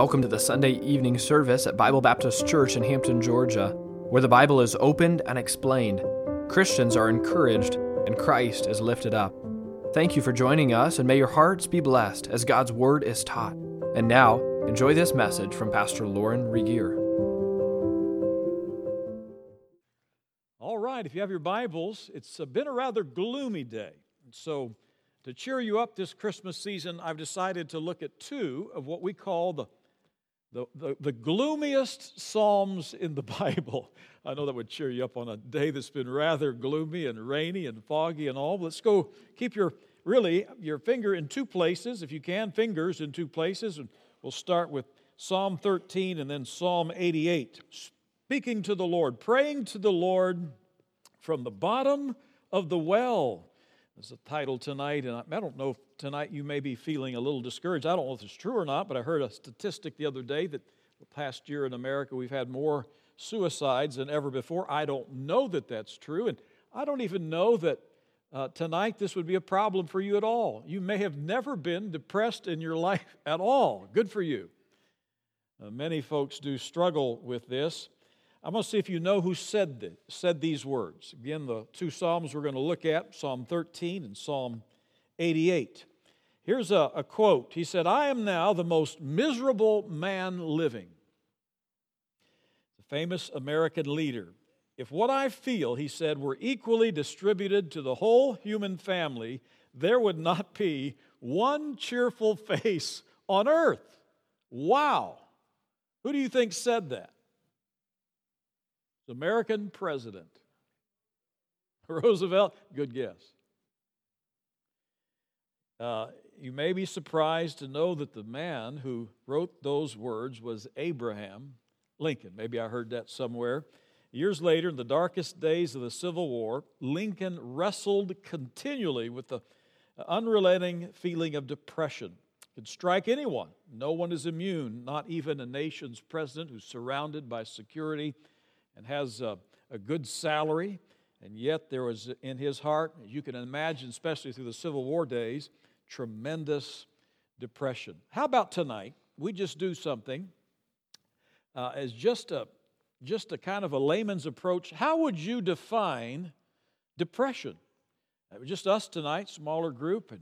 Welcome to the Sunday evening service at Bible Baptist Church in Hampton, Georgia, where the Bible is opened and explained. Christians are encouraged and Christ is lifted up. Thank you for joining us, and may your hearts be blessed as God's Word is taught. And now, enjoy this message from Pastor Lauren Regier. All right, if you have your Bibles, it's uh, been a rather gloomy day. So, to cheer you up this Christmas season, I've decided to look at two of what we call the the, the, the, gloomiest Psalms in the Bible. I know that would cheer you up on a day that's been rather gloomy and rainy and foggy and all. Let's go keep your, really, your finger in two places, if you can, fingers in two places. And we'll start with Psalm 13 and then Psalm 88. Speaking to the Lord, praying to the Lord from the bottom of the well. That's the title tonight, and I don't know if tonight you may be feeling a little discouraged. I don't know if it's true or not, but I heard a statistic the other day that the past year in America we've had more suicides than ever before. I don't know that that's true, and I don't even know that uh, tonight this would be a problem for you at all. You may have never been depressed in your life at all. Good for you. Uh, many folks do struggle with this. I'm going to see if you know who said, this, said these words. Again, the two Psalms we're going to look at Psalm 13 and Psalm 88. Here's a, a quote He said, I am now the most miserable man living. The famous American leader. If what I feel, he said, were equally distributed to the whole human family, there would not be one cheerful face on earth. Wow. Who do you think said that? American president. Roosevelt, good guess. Uh, you may be surprised to know that the man who wrote those words was Abraham Lincoln. Maybe I heard that somewhere. Years later, in the darkest days of the Civil War, Lincoln wrestled continually with the unrelenting feeling of depression. It could strike anyone. No one is immune, not even a nation's president who's surrounded by security and has a, a good salary. And yet, there was in his heart, as you can imagine, especially through the Civil War days, tremendous depression. How about tonight? We just do something uh, as just a just a kind of a layman's approach. How would you define depression? Uh, just us tonight, smaller group, and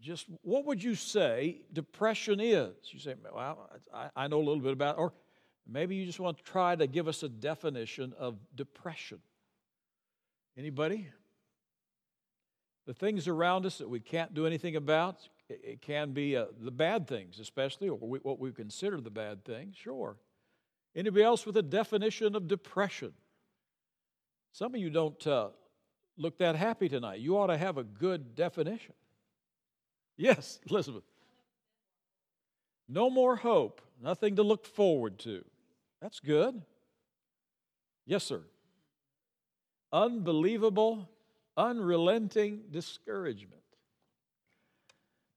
just what would you say depression is? You say, well, I, I know a little bit about, it. or maybe you just want to try to give us a definition of depression. Anybody? the things around us that we can't do anything about. It can be uh, the bad things, especially, or we, what we consider the bad things, sure. Anybody else with a definition of depression? Some of you don't uh, look that happy tonight. You ought to have a good definition. Yes, Elizabeth. No more hope, nothing to look forward to. That's good. Yes, sir. Unbelievable unrelenting discouragement.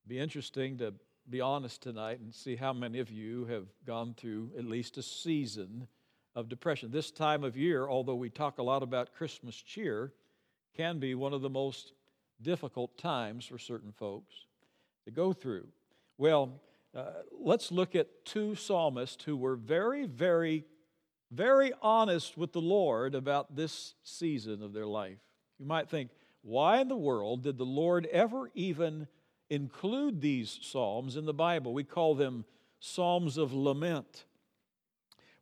Be interesting to be honest tonight and see how many of you have gone through at least a season of depression. This time of year, although we talk a lot about Christmas cheer, can be one of the most difficult times for certain folks to go through. Well, uh, let's look at two psalmists who were very, very, very honest with the Lord about this season of their life. You might think, why in the world did the Lord ever even include these Psalms in the Bible? We call them Psalms of Lament.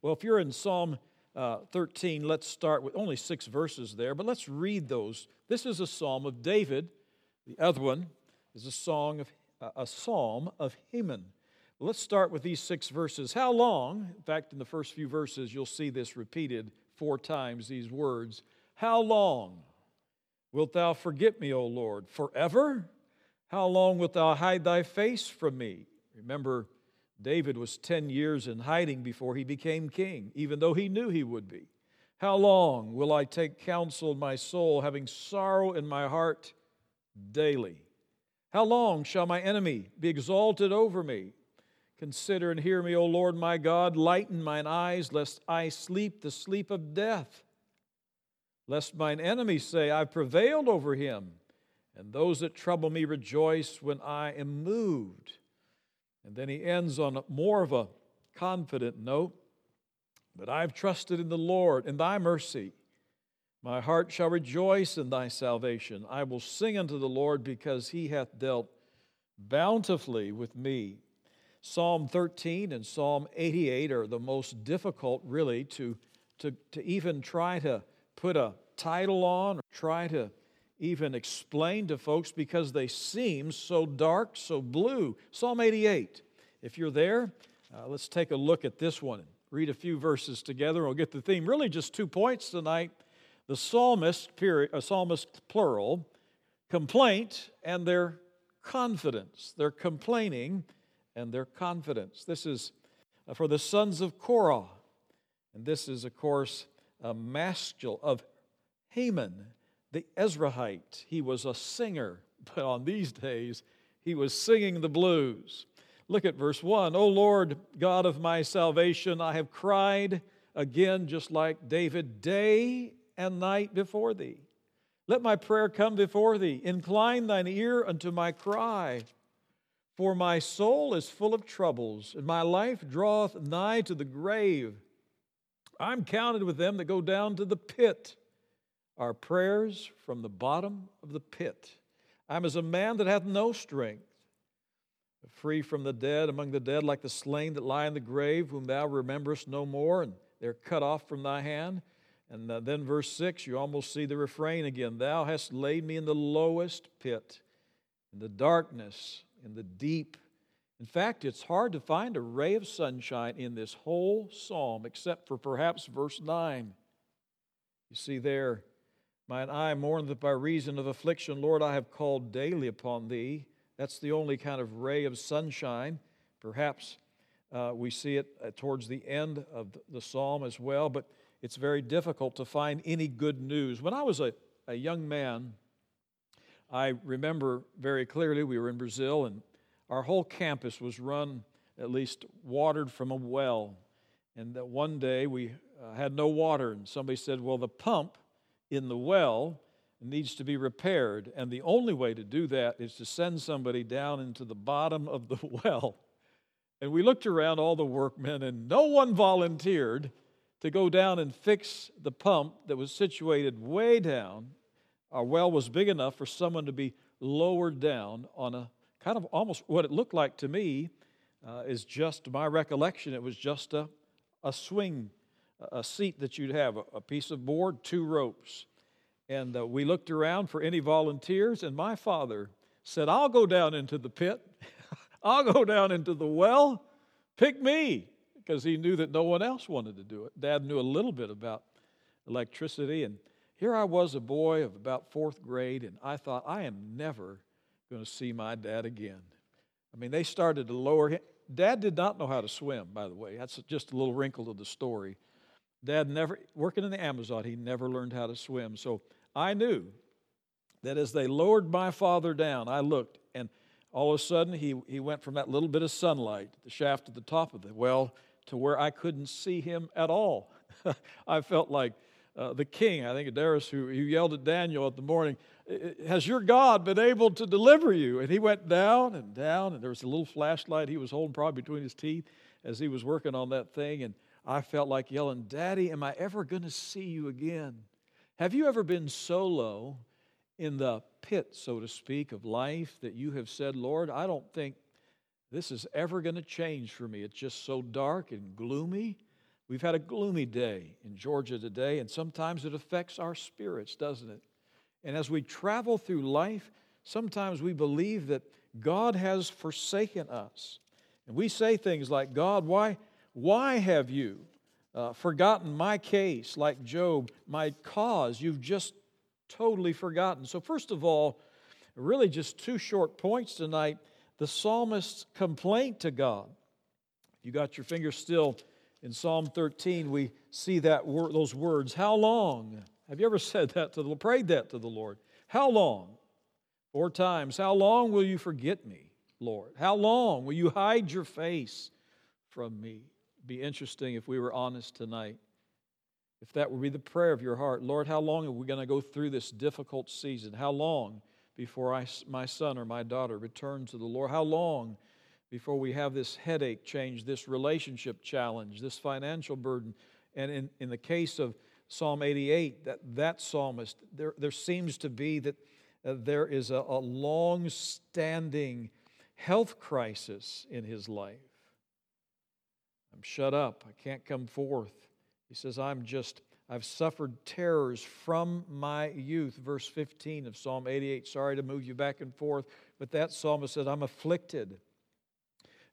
Well, if you're in Psalm uh, 13, let's start with only six verses there, but let's read those. This is a psalm of David. The other one is a song of uh, a psalm of Heman. Let's start with these six verses. How long? In fact, in the first few verses, you'll see this repeated four times. These words. How long? Wilt thou forget me, O Lord, forever? How long wilt thou hide thy face from me? Remember, David was 10 years in hiding before he became king, even though he knew he would be. How long will I take counsel in my soul, having sorrow in my heart daily? How long shall my enemy be exalted over me? Consider and hear me, O Lord my God. Lighten mine eyes, lest I sleep the sleep of death lest mine enemies say, I've prevailed over him, and those that trouble me rejoice when I am moved. And then he ends on more of a confident note. But I've trusted in the Lord, in thy mercy. My heart shall rejoice in thy salvation. I will sing unto the Lord because he hath dealt bountifully with me. Psalm 13 and Psalm 88 are the most difficult, really, to, to, to even try to put a title on or try to even explain to folks because they seem so dark, so blue. Psalm 88. If you're there, uh, let's take a look at this one. and Read a few verses together. We'll get the theme. Really, just two points tonight. The psalmist, period, a psalmist plural, complaint and their confidence. They're complaining and their confidence. This is uh, for the sons of Korah. And this is, of course, a maskil of Heman, the Ezrahite. He was a singer, but on these days, he was singing the blues. Look at verse 1. O Lord, God of my salvation, I have cried again, just like David, day and night before thee. Let my prayer come before thee. Incline thine ear unto my cry. For my soul is full of troubles, and my life draweth nigh to the grave. I'm counted with them that go down to the pit. Our prayers from the bottom of the pit. I'm as a man that hath no strength, free from the dead, among the dead, like the slain that lie in the grave, whom thou rememberest no more, and they're cut off from thy hand. And uh, then, verse 6, you almost see the refrain again Thou hast laid me in the lowest pit, in the darkness in the deep. In fact, it's hard to find a ray of sunshine in this whole psalm except for perhaps verse 9. You see there, mine eye mourned that by reason of affliction. Lord, I have called daily upon thee. That's the only kind of ray of sunshine. Perhaps uh, we see it uh, towards the end of the psalm as well, but it's very difficult to find any good news. When I was a, a young man, I remember very clearly we were in Brazil and our whole campus was run, at least watered from a well. And that one day we uh, had no water, and somebody said, Well, the pump in the well needs to be repaired. And the only way to do that is to send somebody down into the bottom of the well. And we looked around all the workmen, and no one volunteered to go down and fix the pump that was situated way down our well was big enough for someone to be lowered down on a kind of almost what it looked like to me uh, is just my recollection. It was just a, a swing, a seat that you'd have, a, piece of board, two ropes. And uh, we looked around for any volunteers, and my father said, I'll go down into the pit, I'll go down into the well, pick me, because he knew that no one else wanted to do it. Dad knew a little bit about electricity, and here I was, a boy of about fourth grade, and I thought, I am never going to see my dad again. I mean, they started to lower him. Dad did not know how to swim, by the way. That's just a little wrinkle to the story. Dad never, working in the Amazon, he never learned how to swim. So I knew that as they lowered my father down, I looked, and all of a sudden he, he went from that little bit of sunlight, the shaft at the top of the well, to where I couldn't see him at all. I felt like uh, the king, I think Darius, who, who yelled at Daniel at the morning, Has your God been able to deliver you? And he went down and down, and there was a little flashlight he was holding probably between his teeth as he was working on that thing. And I felt like yelling, Daddy, am I ever going to see you again? Have you ever been so low in the pit, so to speak, of life that you have said, Lord, I don't think this is ever going to change for me? It's just so dark and gloomy. We've had a gloomy day in Georgia today, and sometimes it affects our spirits, doesn't it? And as we travel through life, sometimes we believe that God has forsaken us. And we say things like, God, why, why have you uh, forgotten my case, like Job, my cause? You've just totally forgotten. So, first of all, really just two short points tonight the psalmist's complaint to God. You got your finger still in Psalm 13, we see that word, those words, how long? Have you ever said that to the prayed that to the Lord? How long? Four times. How long will you forget me, Lord? How long will you hide your face from me? Be interesting if we were honest tonight. If that would be the prayer of your heart, Lord, how long are we going to go through this difficult season? How long before I, my son or my daughter return to the Lord? How long before we have this headache change, this relationship challenge, this financial burden. And in, in the case of Psalm 88, that, that psalmist, there, there seems to be that uh, there is a, a long standing health crisis in his life. I'm shut up. I can't come forth. He says, I'm just, I've suffered terrors from my youth. Verse 15 of Psalm 88. Sorry to move you back and forth, but that psalmist said, I'm afflicted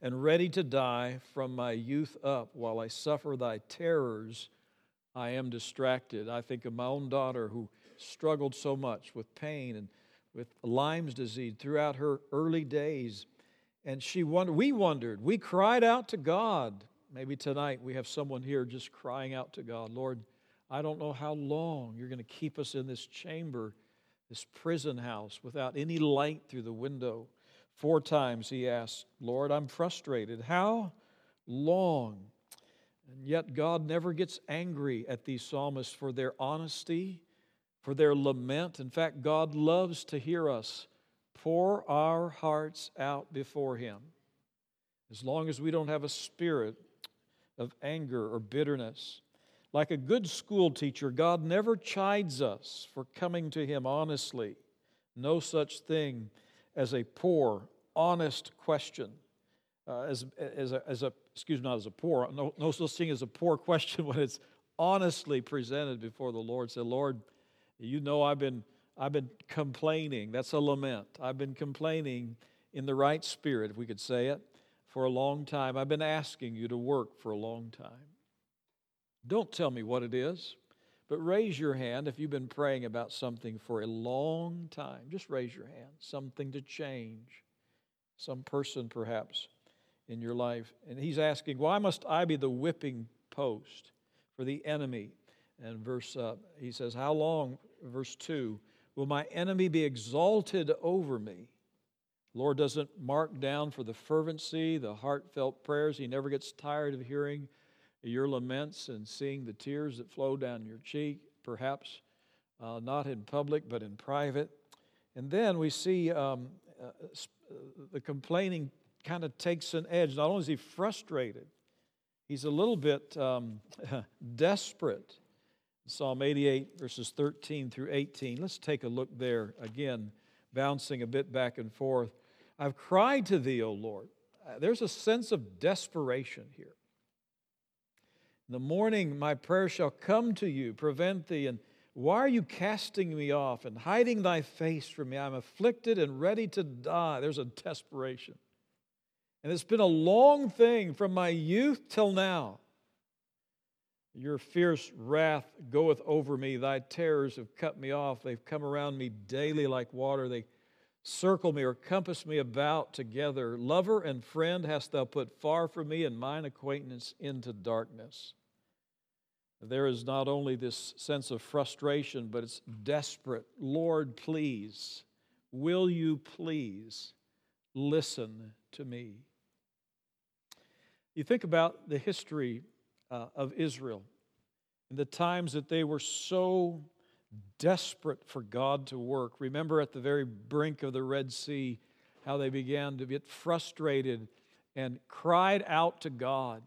and ready to die from my youth up. While I suffer thy terrors, I am distracted. I think of my own daughter who struggled so much with pain and with Lyme's disease throughout her early days. And she we wondered, we cried out to God. Maybe tonight we have someone here just crying out to God, Lord, I don't know how long you're going to keep us in this chamber, this prison house, without any light through the window. Four times he asked, Lord, I'm frustrated. How long? And yet God never gets angry at these psalmists for their honesty, for their lament. In fact, God loves to hear us pour our hearts out before him. As long as we don't have a spirit of anger or bitterness. Like a good school teacher, God never chides us for coming to Him honestly. No such thing as a poor, honest question. Uh, as, as, a, as a, excuse me, not as a poor, no, no such thing as a poor question when it's honestly presented before the Lord. Say, Lord, you know I've been, I've been complaining. That's a lament. I've been complaining in the right spirit, if we could say it, for a long time. I've been asking you to work for a long time. Don't tell me what it is, but raise your hand if you've been praying about something for a long time. Just raise your hand. Something to change. Some person, perhaps, in your life. And he's asking, Why must I be the whipping post for the enemy? And verse, uh, he says, How long, verse 2, will my enemy be exalted over me? Lord doesn't mark down for the fervency, the heartfelt prayers. He never gets tired of hearing your laments and seeing the tears that flow down your cheek, perhaps uh, not in public, but in private. And then we see um, uh, uh the complaining kind of takes an edge. Not only is he frustrated, he's a little bit um, desperate. Psalm 88, verses 13 through 18. Let's take a look there again, bouncing a bit back and forth. I've cried to thee, O Lord. Uh, there's a sense of desperation here. In the morning, my prayer shall come to you, prevent thee. And why are you casting me off and hiding thy face from me? I'm afflicted and ready to die. There's a desperation. And it's been a long thing from my youth till now. Your fierce wrath goeth over me. Thy terrors have cut me off. They've come around me daily like water. They circle me or compass me about together. Lover and friend hast thou put far from me, and mine acquaintance into darkness. There is not only this sense of frustration, but it's desperate. Lord, please, will you please listen to me? You think about the history uh, of Israel and the times that they were so desperate for God to work. Remember at the very brink of the Red Sea how they began to get frustrated and cried out to God.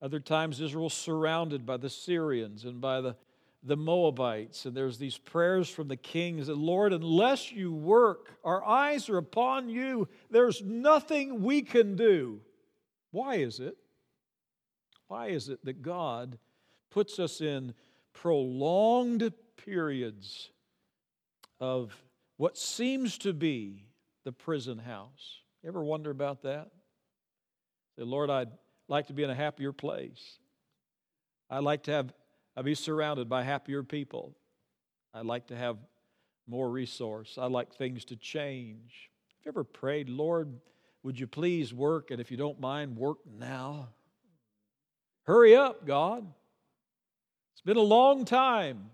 Other times, Israel surrounded by the Syrians and by the, the Moabites. And there's these prayers from the kings that, Lord, unless you work, our eyes are upon you. There's nothing we can do. Why is it? Why is it that God puts us in prolonged periods of what seems to be the prison house. You ever wonder about that? Say, Lord, I'd like to be in a happier place. I'd like to have I'd be surrounded by happier people. I'd like to have more resource. I'd like things to change. Have you ever prayed, Lord, would you please work? And if you don't mind, work now. Hurry up, God. It's been a long time.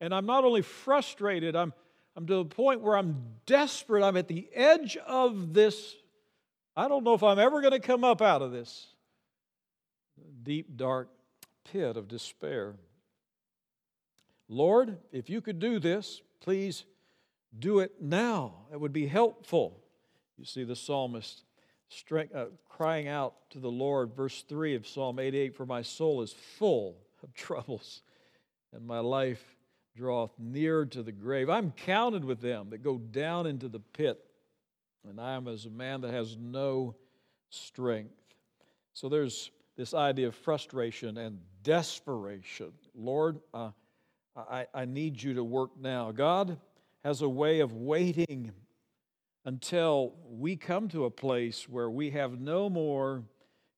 And I'm not only frustrated, I'm, I'm to the point where I'm desperate. I'm at the edge of this. I don't know if I'm ever going to come up out of this deep, dark pit of despair. Lord, if you could do this, please do it now. It would be helpful. You see, the psalmist uh, crying out to the Lord. Verse 3 of Psalm 88 For my soul is full of troubles, and my life draweth near to the grave. I'm counted with them that go down into the pit, and I am as a man that has no strength. So there's this idea of frustration and desperation. Lord, uh, I, I need you to work now. God has a way of waiting until we come to a place where we have no more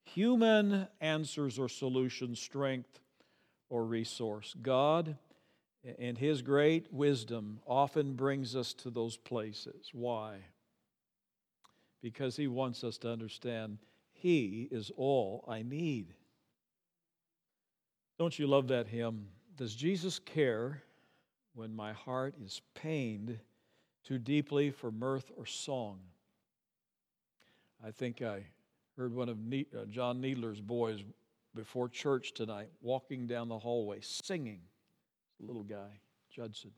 human answers or solutions, strength or resource. God, in His great wisdom, often brings us to those places. Why? Because He wants us to understand He is all I need. Don't you love that hymn? Does Jesus care when my heart is pained too deeply for mirth or song? I think I heard one of uh, John Needler's boys before church tonight walking down the hallway singing. Little guy, Judson,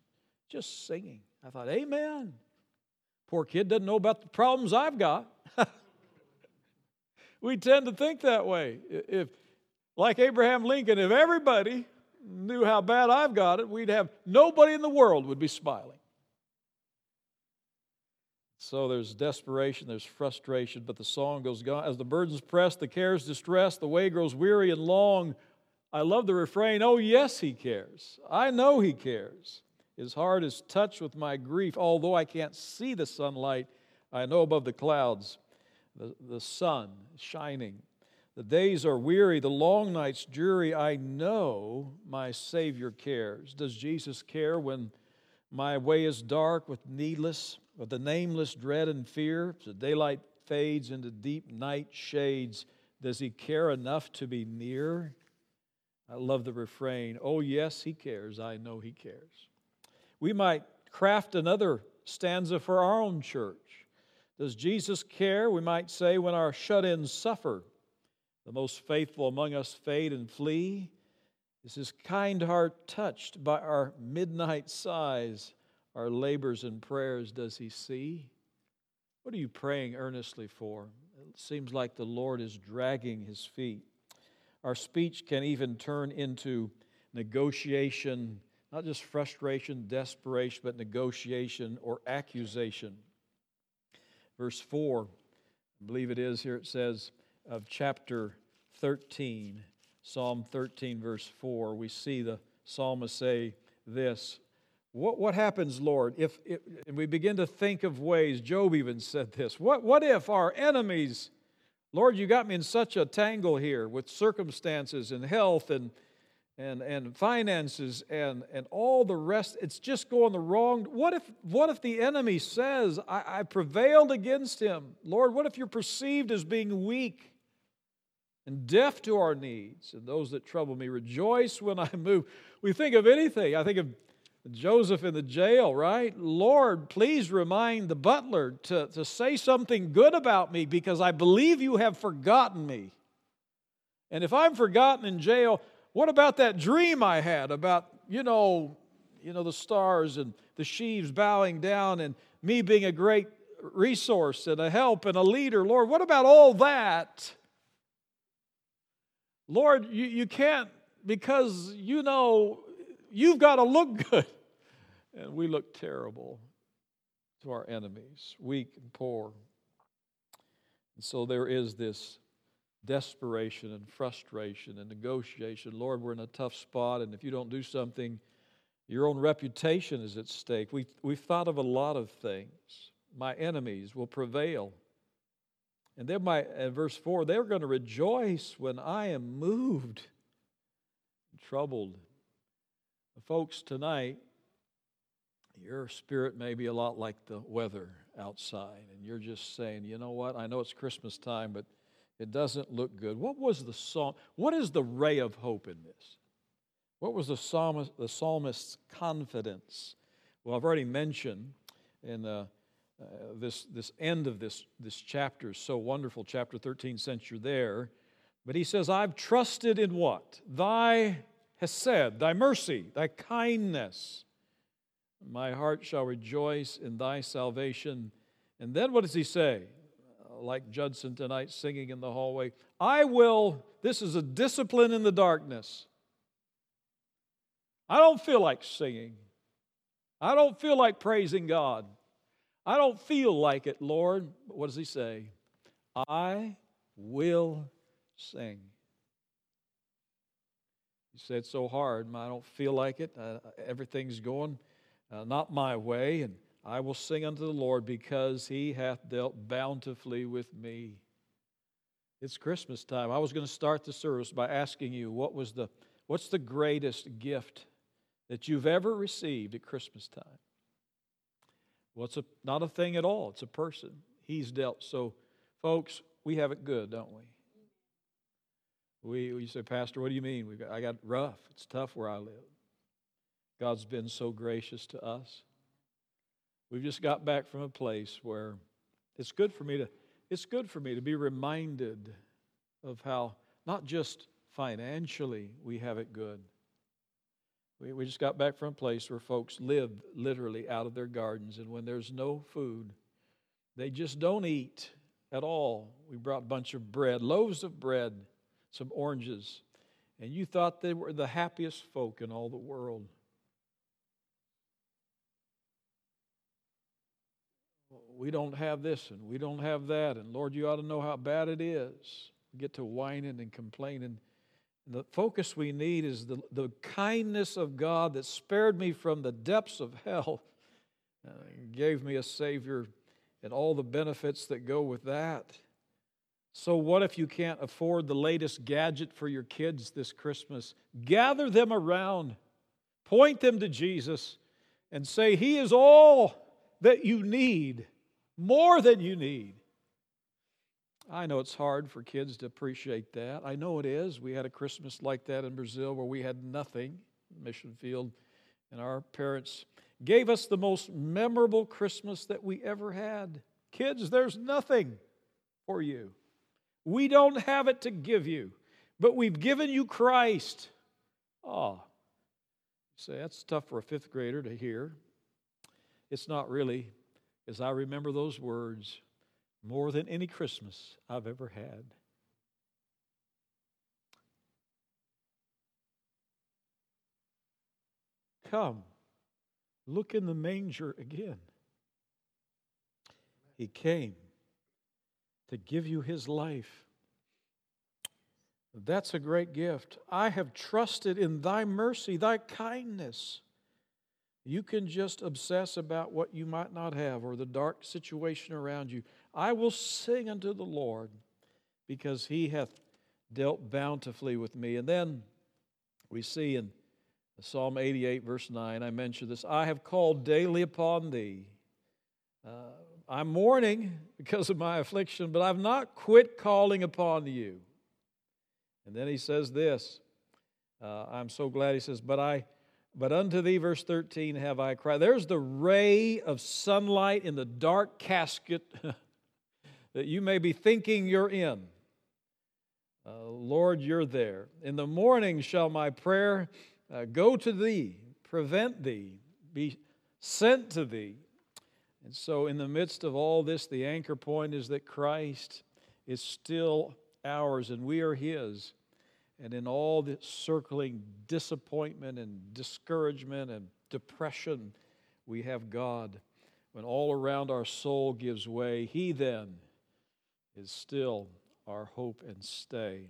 just singing. I thought, Amen. Poor kid doesn't know about the problems I've got. we tend to think that way. If, like Abraham Lincoln, if everybody knew how bad I've got it, we'd have nobody in the world would be smiling. So there's desperation, there's frustration, but the song goes on. As the burdens press, the cares distress, the way grows weary and long. I love the refrain, oh, yes, he cares. I know he cares. His heart is touched with my grief. Although I can't see the sunlight, I know above the clouds the, the sun shining. The days are weary, the long nights dreary. I know my Savior cares. Does Jesus care when my way is dark with needless, with the nameless dread and fear? The daylight fades into deep night shades, does He care enough to be near? I love the refrain, Oh, yes, He cares. I know He cares. We might craft another stanza for our own church. Does Jesus care, we might say, when our shut ins suffer? The most faithful among us fade and flee. Is his kind heart touched by our midnight sighs, our labors and prayers does he see? What are you praying earnestly for? It seems like the Lord is dragging his feet. Our speech can even turn into negotiation, not just frustration, desperation, but negotiation or accusation. Verse 4, I believe it is here, it says, of chapter 13, Psalm 13, verse 4, we see the psalmist say this What, what happens, Lord, if, if and we begin to think of ways, Job even said this, what, what if our enemies, Lord, you got me in such a tangle here with circumstances and health and and, and finances and, and all the rest, it's just going the wrong. What if, what if the enemy says, I, I prevailed against him? Lord, what if you're perceived as being weak and deaf to our needs and those that trouble me? Rejoice when I move. We think of anything. I think of Joseph in the jail, right? Lord, please remind the butler to, to say something good about me because I believe you have forgotten me. And if I'm forgotten in jail, what about that dream I had about, you know, you know, the stars and the sheaves bowing down and me being a great resource and a help and a leader? Lord, what about all that? Lord, you, you can't because you know you've got to look good. And we look terrible to our enemies, weak and poor. And so there is this desperation and frustration and negotiation. Lord, we're in a tough spot, and if you don't do something, your own reputation is at stake. We, we've thought of a lot of things. My enemies will prevail. And then my in verse 4, they're going to rejoice when I am moved, troubled. Folks, tonight, your spirit may be a lot like the weather outside, and you're just saying, you know what? I know it's Christmas time, but it doesn't look good. What was the psalm? What is the ray of hope in this? What was the psalmist, the psalmist's confidence? Well, I've already mentioned in uh, uh, this, this end of this, this chapter is so wonderful, chapter 13, since you're there. But he says, I've trusted in what? Thy hesed, thy mercy, thy kindness. My heart shall rejoice in thy salvation. And then what does he say? like Judson tonight singing in the hallway. I will, this is a discipline in the darkness. I don't feel like singing. I don't feel like praising God. I don't feel like it, Lord. But what does he say? I will sing. You say it's so hard. I don't feel like it. Uh, everything's going uh, not my way. And I will sing unto the Lord because he hath dealt bountifully with me. It's Christmas time. I was going to start the service by asking you what was the what's the greatest gift that you've ever received at Christmas time? Well, it's a, not a thing at all. It's a person. He's dealt. So, folks, we have it good, don't we? We, you say, Pastor, what do you mean? We got, I got rough. It's tough where I live. God's been so gracious to us. We've just got back from a place where it's good for me to it's good for me to be reminded of how not just financially we have it good. We, we just got back from a place where folks live literally out of their gardens, and when there's no food, they just don't eat at all. We brought a bunch of bread, loaves of bread, some oranges, and you thought they were the happiest folk in all the world. we don't have this and we don't have that, and Lord, you ought to know how bad it is. We get to whining and complaining. The focus we need is the, the kindness of God that spared me from the depths of hell, uh, gave me a Savior, and all the benefits that go with that. So, what if you can't afford the latest gadget for your kids this Christmas? Gather them around, point them to Jesus, and say, He is all that you need more than you need. I know it's hard for kids to appreciate that. I know it is. We had a Christmas like that in Brazil where we had nothing, mission field, and our parents gave us the most memorable Christmas that we ever had. Kids, there's nothing for you. We don't have it to give you, but we've given you Christ. Oh, say that's tough for a fifth grader to hear. It's not really as I remember those words more than any Christmas I've ever had. Come, look in the manger again. He came to give you his life. That's a great gift. I have trusted in thy mercy, thy kindness. You can just obsess about what you might not have or the dark situation around you. I will sing unto the Lord because he hath dealt bountifully with me. And then we see in Psalm 88, verse 9, I mentioned this I have called daily upon thee. I'm mourning because of my affliction, but I've not quit calling upon you. And then he says this uh, I'm so glad he says, But I but unto thee, verse 13, have I cried. There's the ray of sunlight in the dark casket that you may be thinking you're in. Uh, Lord, you're there. In the morning shall my prayer uh, go to thee, prevent thee, be sent to thee. And so, in the midst of all this, the anchor point is that Christ is still ours and we are his. And in all the circling disappointment and discouragement and depression, we have God. When all around our soul gives way, He then is still our hope and stay.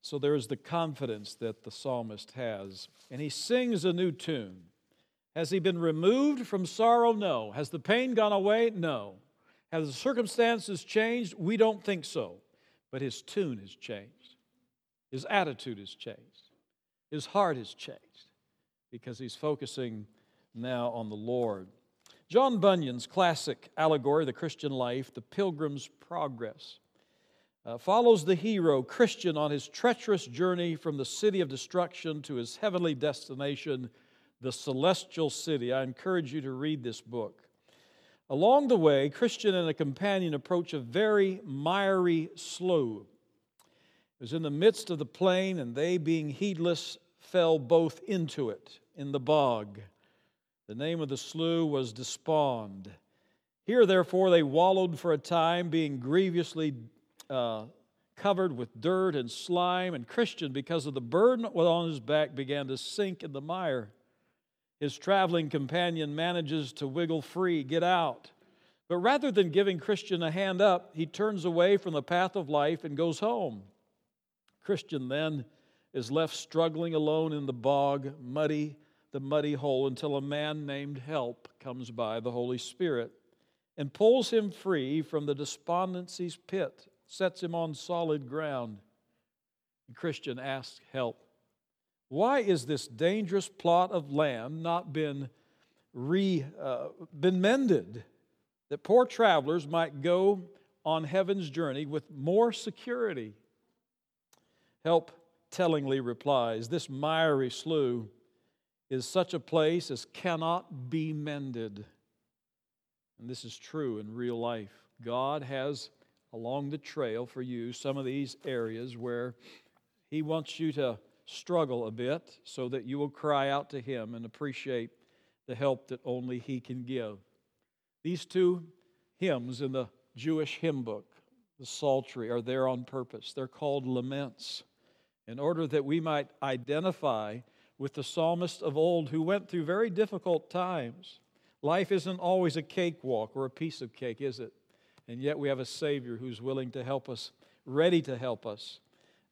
So there is the confidence that the psalmist has. And he sings a new tune. Has he been removed from sorrow? No. Has the pain gone away? No. Has the circumstances changed? We don't think so. But his tune has changed. His attitude has changed. His heart has changed because he's focusing now on the Lord. John Bunyan's classic allegory, The Christian Life, The Pilgrim's Progress, uh, follows the hero, Christian, on his treacherous journey from the city of destruction to his heavenly destination, the celestial city. I encourage you to read this book. Along the way, Christian and a companion approach a very miry slough It was in the midst of the plain, and they, being heedless, fell both into it in the bog. The name of the slough was Despond. Here, therefore, they wallowed for a time, being grievously uh, covered with dirt and slime. And Christian, because of the burden on his back, began to sink in the mire. His traveling companion manages to wiggle free, get out. But rather than giving Christian a hand up, he turns away from the path of life and goes home. Christian then is left struggling alone in the bog, muddy, the muddy hole, until a man named Help comes by, the Holy Spirit, and pulls him free from the despondency's pit, sets him on solid ground. Christian asks Help, why is this dangerous plot of land not been, re, uh, been mended? That poor travelers might go on heaven's journey with more security. Help tellingly replies This miry slough is such a place as cannot be mended. And this is true in real life. God has along the trail for you some of these areas where He wants you to struggle a bit so that you will cry out to Him and appreciate the help that only He can give. These two hymns in the Jewish hymn book, the Psaltery, are there on purpose. They're called laments in order that we might identify with the psalmist of old who went through very difficult times. Life isn't always a cakewalk or a piece of cake, is it? And yet we have a Savior who's willing to help us, ready to help us,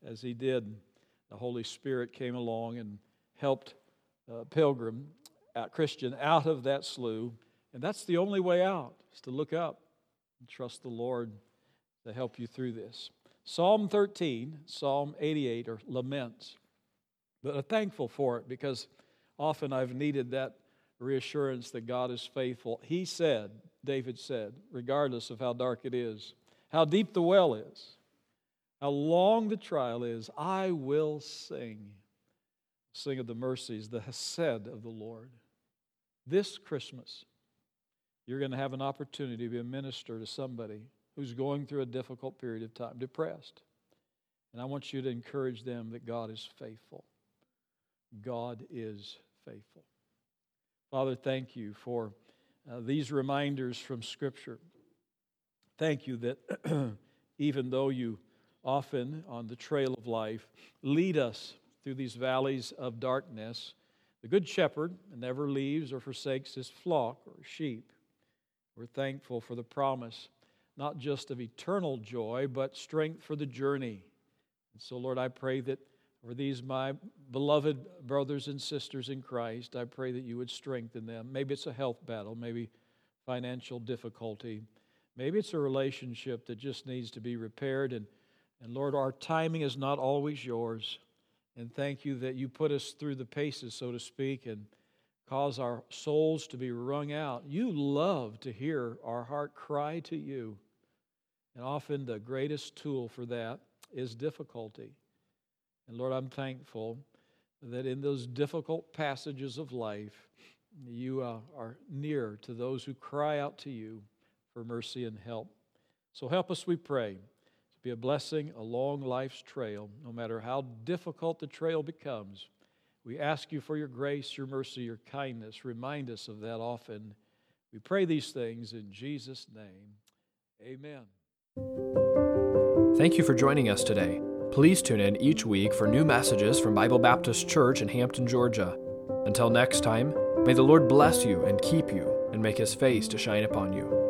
as He did. The Holy Spirit came along and helped uh, Pilgrim, uh, Christian, out of that slough. And that's the only way out, is to look up and trust the Lord to help you through this. Psalm 13, Psalm 88 are laments. But I'm thankful for it because often I've needed that reassurance that God is faithful. He said, David said, regardless of how dark it is, how deep the well is, how long the trial is, I will sing. Sing of the mercies, the hesed of the Lord. This Christmas, you're going to have an opportunity to be a minister to somebody who's going through a difficult period of time, depressed. And I want you to encourage them that God is faithful. God is faithful. Father, thank you for uh, these reminders from Scripture. Thank you that even though you often on the trail of life lead us through these valleys of darkness, the Good Shepherd never leaves or forsakes his flock or sheep. We're thankful for the promise not just of eternal joy, but strength for the journey. And so, Lord, I pray that for these, my beloved brothers and sisters in Christ, I pray that you would strengthen them. Maybe it's a health battle, maybe financial difficulty, maybe it's a relationship that just needs to be repaired. And, and Lord, our timing is not always yours. And thank you that you put us through the paces, so to speak, and cause our souls to be wrung out. You love to hear our heart cry to you. And often the greatest tool for that is difficulty. And Lord, I'm thankful that in those difficult passages of life, you uh, are near to those who cry out to you for mercy and help. So help us, we pray, be a blessing along life's trail, no matter how difficult the trail becomes. We ask you for your grace, your mercy, your kindness. Remind us of that often. We pray these things in Jesus' name. Amen. Thank you for joining us today. Please tune in each week for new messages from Bible Baptist Church in Hampton, Georgia. Until next time, may the Lord bless you and keep you and make his face to shine upon you.